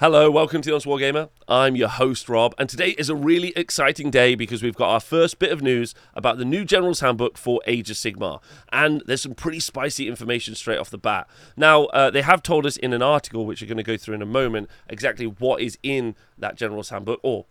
Hello, welcome to the Honest Wargamer. I'm your host, Rob, and today is a really exciting day because we've got our first bit of news about the new General's Handbook for Age of Sigmar. And there's some pretty spicy information straight off the bat. Now, uh, they have told us in an article, which we're going to go through in a moment, exactly what is in that General's Handbook, or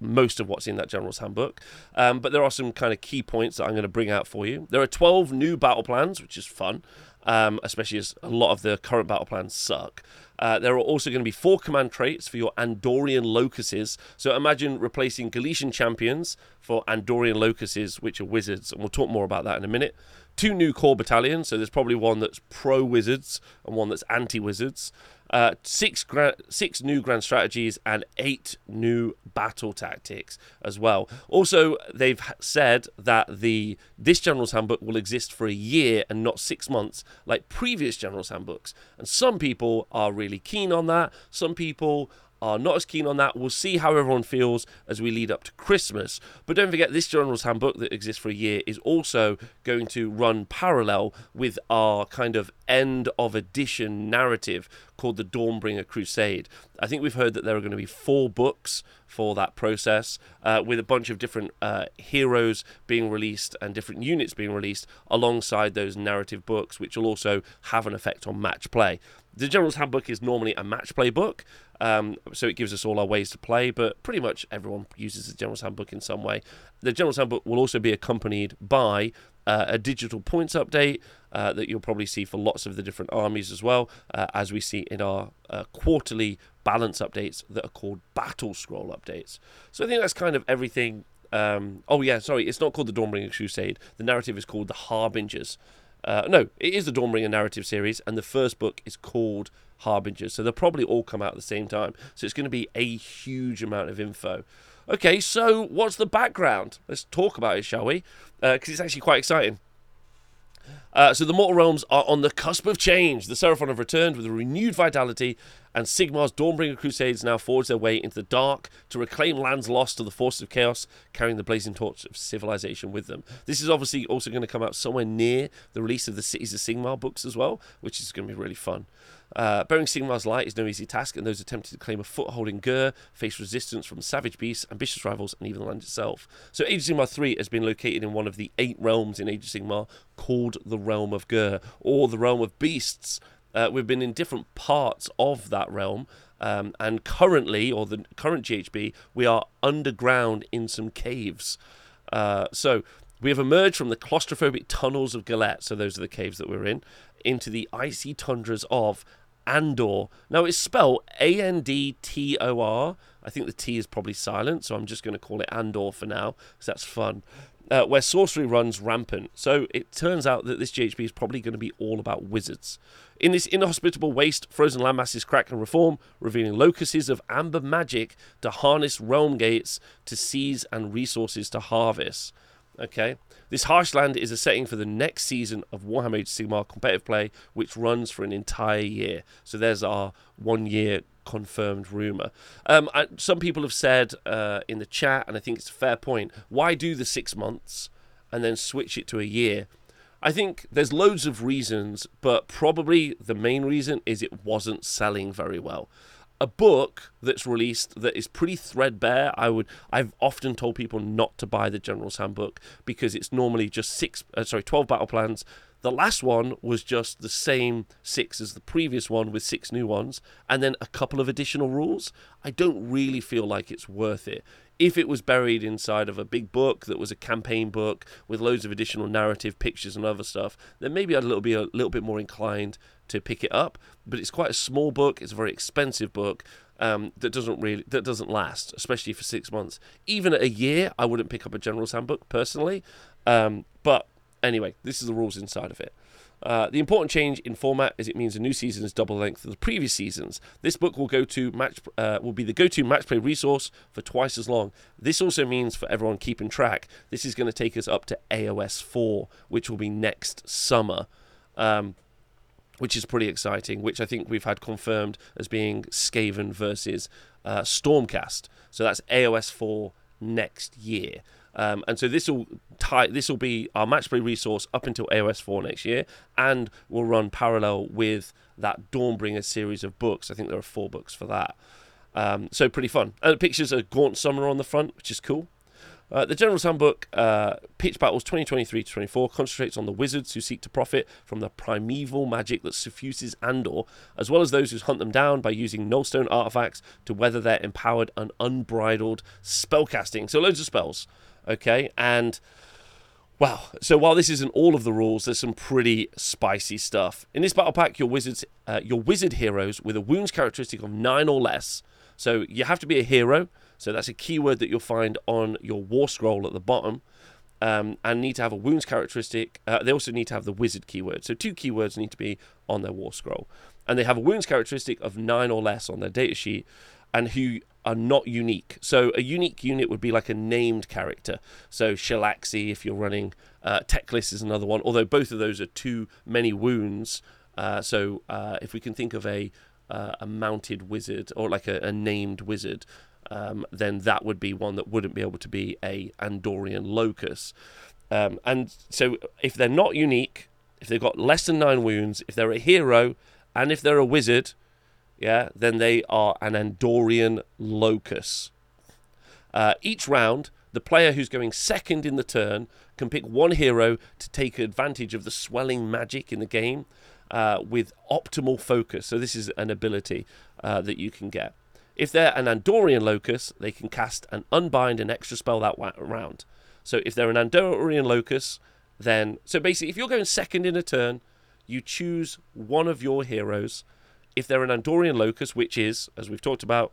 most of what's in that General's Handbook. Um, but there are some kind of key points that I'm going to bring out for you. There are 12 new battle plans, which is fun um, especially as a lot of the current battle plans suck. Uh, there are also going to be four command traits for your Andorian locuses. So imagine replacing Galletian champions for Andorian locuses, which are wizards, and we'll talk more about that in a minute. Two new core battalions, so there's probably one that's pro wizards and one that's anti wizards uh, six gra- six new grand strategies and eight new battle tactics as well. Also, they've said that the this general's handbook will exist for a year and not six months like previous general's handbooks. And some people are really keen on that. Some people are not as keen on that. We'll see how everyone feels as we lead up to Christmas. But don't forget, this General's Handbook that exists for a year is also going to run parallel with our kind of end of edition narrative called the Dawnbringer Crusade. I think we've heard that there are going to be four books for that process, uh, with a bunch of different uh, heroes being released and different units being released alongside those narrative books, which will also have an effect on match play. The General's Handbook is normally a match play book, um, so it gives us all our ways to play, but pretty much everyone uses the General's Handbook in some way. The General's Handbook will also be accompanied by uh, a digital points update uh, that you'll probably see for lots of the different armies as well, uh, as we see in our uh, quarterly balance updates that are called Battle Scroll updates. So I think that's kind of everything. Um, oh, yeah, sorry, it's not called the Dawnbringer Crusade. The narrative is called The Harbingers. Uh, no, it is the Dawnbringer narrative series, and the first book is called Harbingers. So they'll probably all come out at the same time. So it's going to be a huge amount of info. Okay, so what's the background? Let's talk about it, shall we? Because uh, it's actually quite exciting. Uh, so the mortal realms are on the cusp of change. The Seraphon have returned with a renewed vitality, and Sigmar's Dawnbringer Crusades now forge their way into the dark to reclaim lands lost to the forces of chaos, carrying the blazing torch of civilization with them. This is obviously also going to come out somewhere near the release of the Cities of Sigmar books as well, which is going to be really fun. Uh, bearing Sigmar's light is no easy task, and those attempting to claim a foothold in Ghur face resistance from savage beasts, ambitious rivals, and even the land itself. So Age of Sigmar 3 has been located in one of the eight realms in Age of Sigmar called the Realm of Ghur, or the Realm of Beasts. Uh, we've been in different parts of that realm, um, and currently, or the current GHB, we are underground in some caves. Uh, so we have emerged from the claustrophobic tunnels of Gallet, so those are the caves that we're in, into the icy tundras of Andor. Now it's spelled A N D T O R. I think the T is probably silent, so I'm just going to call it Andor for now, because that's fun. Uh, where sorcery runs rampant. So it turns out that this GHB is probably going to be all about wizards. In this inhospitable waste, frozen landmasses crack and reform, revealing locuses of amber magic to harness realm gates to seize and resources to harvest. Okay, this harsh land is a setting for the next season of Warhammer Age Sigmar competitive play, which runs for an entire year. So there's our one year confirmed rumor. Um, I, some people have said uh, in the chat, and I think it's a fair point. Why do the six months and then switch it to a year? I think there's loads of reasons, but probably the main reason is it wasn't selling very well a book that's released that is pretty threadbare. I would I've often told people not to buy the General's Handbook because it's normally just six uh, sorry 12 battle plans. The last one was just the same six as the previous one with six new ones and then a couple of additional rules. I don't really feel like it's worth it. If it was buried inside of a big book that was a campaign book with loads of additional narrative pictures and other stuff, then maybe I'd a little, be a little bit more inclined to pick it up. But it's quite a small book. It's a very expensive book um, that doesn't really that doesn't last, especially for six months. Even a year, I wouldn't pick up a General's Handbook personally. Um, but anyway, this is the rules inside of it. Uh, the important change in format is it means a new season is double length of the previous seasons. This book will go to match uh, will be the go-to match play resource for twice as long. This also means for everyone keeping track, this is going to take us up to AOS 4, which will be next summer. Um, which is pretty exciting, which I think we've had confirmed as being Skaven versus uh, Stormcast. So that's AOS 4 next year. Um, and so this will tie this will be our match play resource up until AOS 4 next year, and will run parallel with that Dawnbringer series of books. I think there are four books for that. Um, so pretty fun. And it pictures a Gaunt Summoner on the front, which is cool. Uh, the General's Handbook, uh, Pitch Battles 2023 to 24, concentrates on the wizards who seek to profit from the primeval magic that suffuses Andor, as well as those who hunt them down by using Nullstone artifacts to weather their empowered and unbridled spellcasting. So loads of spells, okay? And Wow. So while this isn't all of the rules, there's some pretty spicy stuff. In this battle pack, your wizards, uh, your wizard heroes with a wounds characteristic of nine or less. So you have to be a hero. So that's a keyword that you'll find on your war scroll at the bottom. Um, and need to have a wounds characteristic. Uh, they also need to have the wizard keyword. So two keywords need to be on their war scroll. And they have a wounds characteristic of nine or less on their datasheet and who are not unique. So a unique unit would be like a named character. So Shalaxi, if you're running, uh, is another one. Although both of those are too many wounds. Uh, so uh, if we can think of a uh, a mounted wizard or like a, a named wizard, um, then that would be one that wouldn't be able to be a Andorian locus. Um, and so if they're not unique, if they've got less than nine wounds, if they're a hero, and if they're a wizard, yeah, then they are an Andorian locus. Uh, each round, the player who's going second in the turn can pick one hero to take advantage of the swelling magic in the game uh, with optimal focus. So, this is an ability uh, that you can get. If they're an Andorian locus, they can cast and unbind an extra spell that round. So, if they're an Andorian locus, then. So, basically, if you're going second in a turn, you choose one of your heroes if they're an Andorian locus, which is, as we've talked about,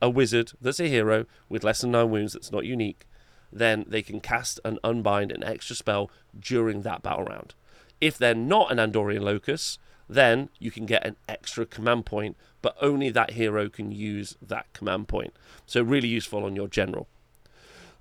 a wizard that's a hero with less than nine wounds that's not unique, then they can cast and unbind an extra spell during that battle round. If they're not an Andorian locus, then you can get an extra command point, but only that hero can use that command point. So, really useful on your general.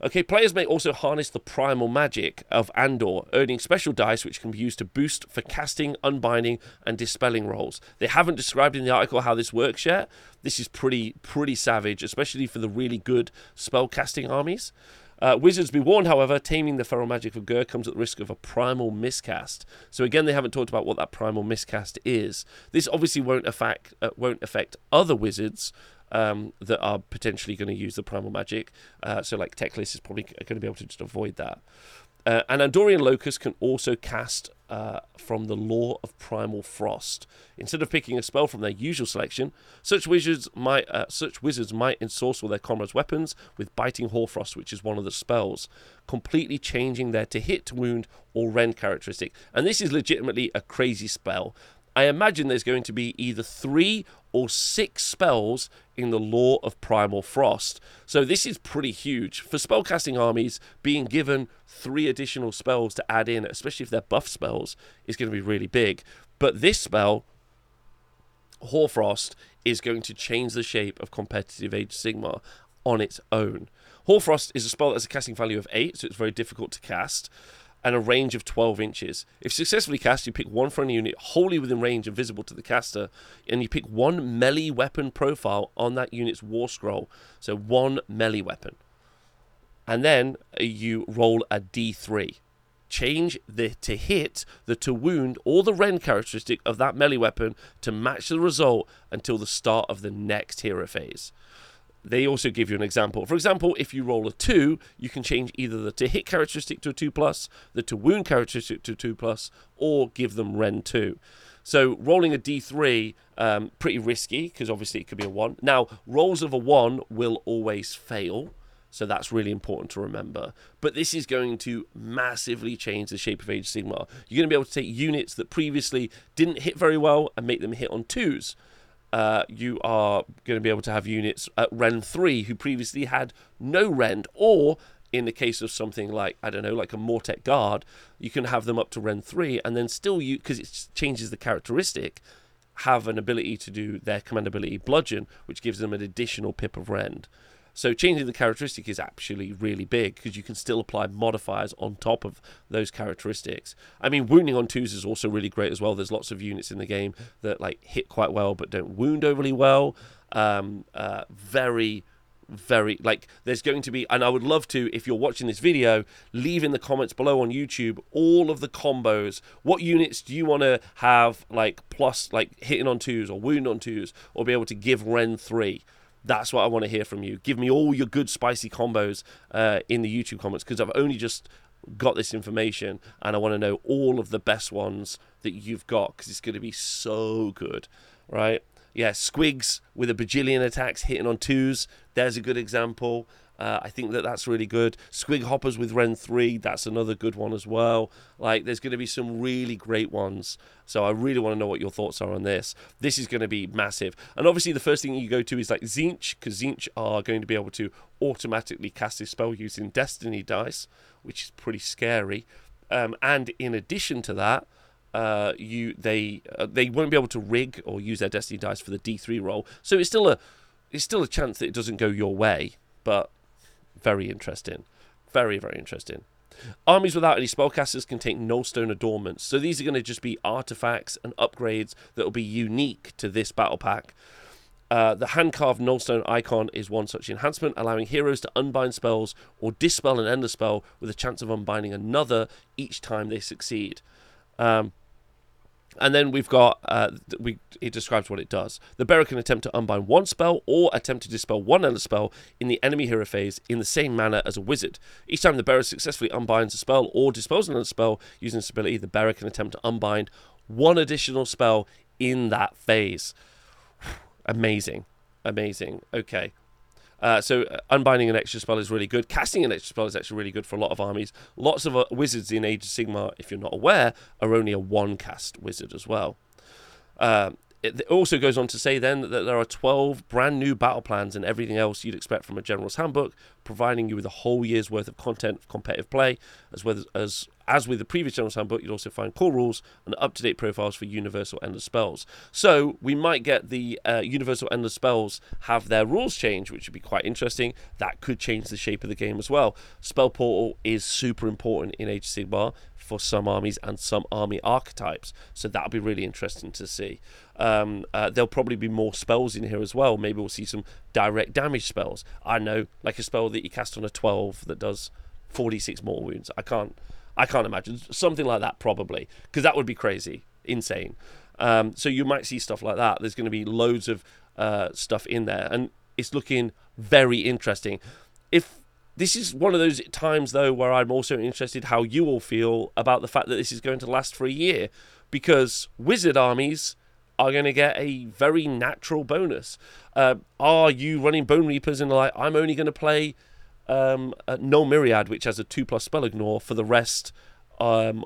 Okay, players may also harness the primal magic of Andor, earning special dice which can be used to boost for casting, unbinding, and dispelling rolls. They haven't described in the article how this works yet. This is pretty pretty savage, especially for the really good spell casting armies. Uh, Wizards be warned, however, taming the feral magic of Ghur comes at the risk of a primal miscast. So again, they haven't talked about what that primal miscast is. This obviously won't affect uh, won't affect other wizards, um, that are potentially going to use the primal magic. Uh, so, like Teclis is probably going to be able to just avoid that. Uh, and Andorian Locus can also cast uh, from the Lore of Primal Frost. Instead of picking a spell from their usual selection, such wizards might uh, such wizards might ensorcel their comrades' weapons with Biting Hoarfrost, which is one of the spells, completely changing their to hit, wound, or rend characteristic. And this is legitimately a crazy spell. I imagine there's going to be either three or six spells in the Lore of Primal Frost. So this is pretty huge. For spellcasting armies, being given three additional spells to add in, especially if they're buff spells, is going to be really big. But this spell, Hoarfrost, is going to change the shape of competitive Age Sigmar on its own. Hoarfrost is a spell that has a casting value of 8, so it's very difficult to cast and a range of 12 inches. If successfully cast, you pick one friendly unit wholly within range and visible to the caster, and you pick one melee weapon profile on that unit's war scroll. So one melee weapon. And then you roll a d3. Change the to hit, the to wound, or the rend characteristic of that melee weapon to match the result until the start of the next hero phase they also give you an example. For example, if you roll a 2, you can change either the to hit characteristic to a 2 plus, the to wound characteristic to a 2 plus, or give them Rend 2. So rolling a d3, um, pretty risky because obviously it could be a 1. Now, rolls of a 1 will always fail. So that's really important to remember. But this is going to massively change the shape of Age Sigmar. You're going to be able to take units that previously didn't hit very well and make them hit on twos uh, you are going to be able to have units at Rend 3 who previously had no Rend, or in the case of something like, I don't know, like a Mortek Guard, you can have them up to Rend 3 and then still, you because it changes the characteristic, have an ability to do their command ability Bludgeon, which gives them an additional pip of Rend. So changing the characteristic is actually really big because you can still apply modifiers on top of those characteristics. I mean, wounding on twos is also really great as well. There's lots of units in the game that like hit quite well but don't wound overly well. Um, uh, very very like there's going to be and I would love to if you're watching this video leave in the comments below on YouTube all of the combos what units do you want to have like plus like hitting on twos or wound on twos or be able to give Rend 3 that's what I want to hear from you give me all your good spicy combos uh, in the YouTube comments because I've only just got this information and I want to know all of the best ones that you've got because it's going to be so good right yeah, Squigs with a bajillion attacks hitting on twos. There's a good example. Uh, I think that that's really good. Squig Hoppers with Rend 3, that's another good one as well. Like, there's going to be some really great ones. So, I really want to know what your thoughts are on this. This is going to be massive. And obviously, the first thing you go to is like Tzeentch, because Tzeentch are going to be able to automatically cast this spell using Destiny dice, which is pretty scary. Um, and in addition to that, uh, you they uh, they won't be able to rig or use their destiny dice for the D3 roll. So it's still a it's still a chance that it doesn't go your way, but very interesting, very very interesting. Armies without any spellcasters can take nullstone adornments. So these are going to just be artifacts and upgrades that will be unique to this battle pack. Uh, the hand carved nullstone icon is one such enhancement, allowing heroes to unbind spells or dispel an ender spell with a chance of unbinding another each time they succeed. Um, and then we've got uh, we it describes what it does. The bearer can attempt to unbind one spell or attempt to dispel one ender spell in the enemy hero phase in the same manner as a wizard. Each time the bearer successfully unbinds a spell or dispels an spell using this ability, the bearer can attempt to unbind one additional spell in that phase. amazing, amazing. Okay, uh, so uh, unbinding an extra spell is really good. Casting an extra spell is actually really good for a lot of armies. Lots of uh, wizards in Age of Sigmar, if you're not aware, are only a one cast wizard as well. Uh, it also goes on to say then that there are 12 brand new battle plans and everything else you'd expect from a general's handbook, providing you with a whole year's worth of content for competitive play, as well as as with the previous general's handbook, you'd also find core rules and up-to-date profiles for universal endless spells. So we might get the uh, universal endless spells have their rules change, which would be quite interesting. That could change the shape of the game as well. Spell portal is super important in Age of Sigmar for some armies and some army archetypes. So that'll be really interesting to see. Um, uh, there'll probably be more spells in here as well. Maybe we'll see some direct damage spells. I know, like a spell that you cast on a 12 that does 46 more wounds. I can't, I can't imagine something like that probably because that would be crazy, insane. Um, so you might see stuff like that. There's going to be loads of uh, stuff in there, and it's looking very interesting. If this is one of those times, though, where I'm also interested how you all feel about the fact that this is going to last for a year, because wizard armies are going to get a very natural bonus. Uh, are you running Bone Reapers and like I'm only going to play um, Null Myriad, which has a two plus spell ignore for the rest um,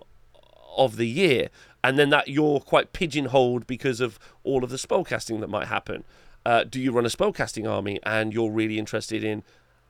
of the year, and then that you're quite pigeonholed because of all of the spellcasting that might happen. Uh, do you run a spellcasting army and you're really interested in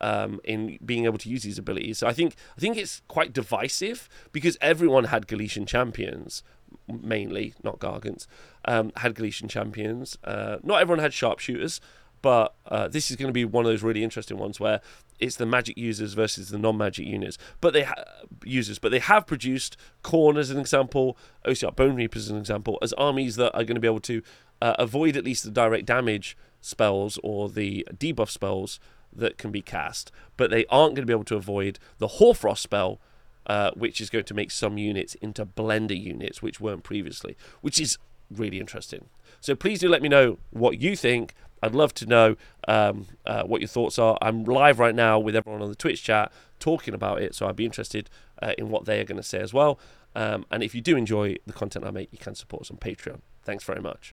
um, in being able to use these abilities. So I think I think it's quite divisive because everyone had Galletian champions, mainly not Gargants, um, had Galletian champions. Uh, not everyone had sharpshooters, but uh, this is going to be one of those really interesting ones where it's the magic users versus the non-magic units. But they ha- users, but they have produced Khorne as an example, OBR Bone Reapers as an example, as armies that are going to be able to uh, avoid at least the direct damage spells or the debuff spells that can be cast, but they aren't going to be able to avoid the Hoarfrost spell, uh, which is going to make some units into blender units, which weren't previously, which is really interesting. So please do let me know what you think. I'd love to know um, uh, what your thoughts are. I'm live right now with everyone on the Twitch chat talking about it, so I'd be interested uh, in what they are going to say as well. Um, and if you do enjoy the content I make, you can support us on Patreon. Thanks very much.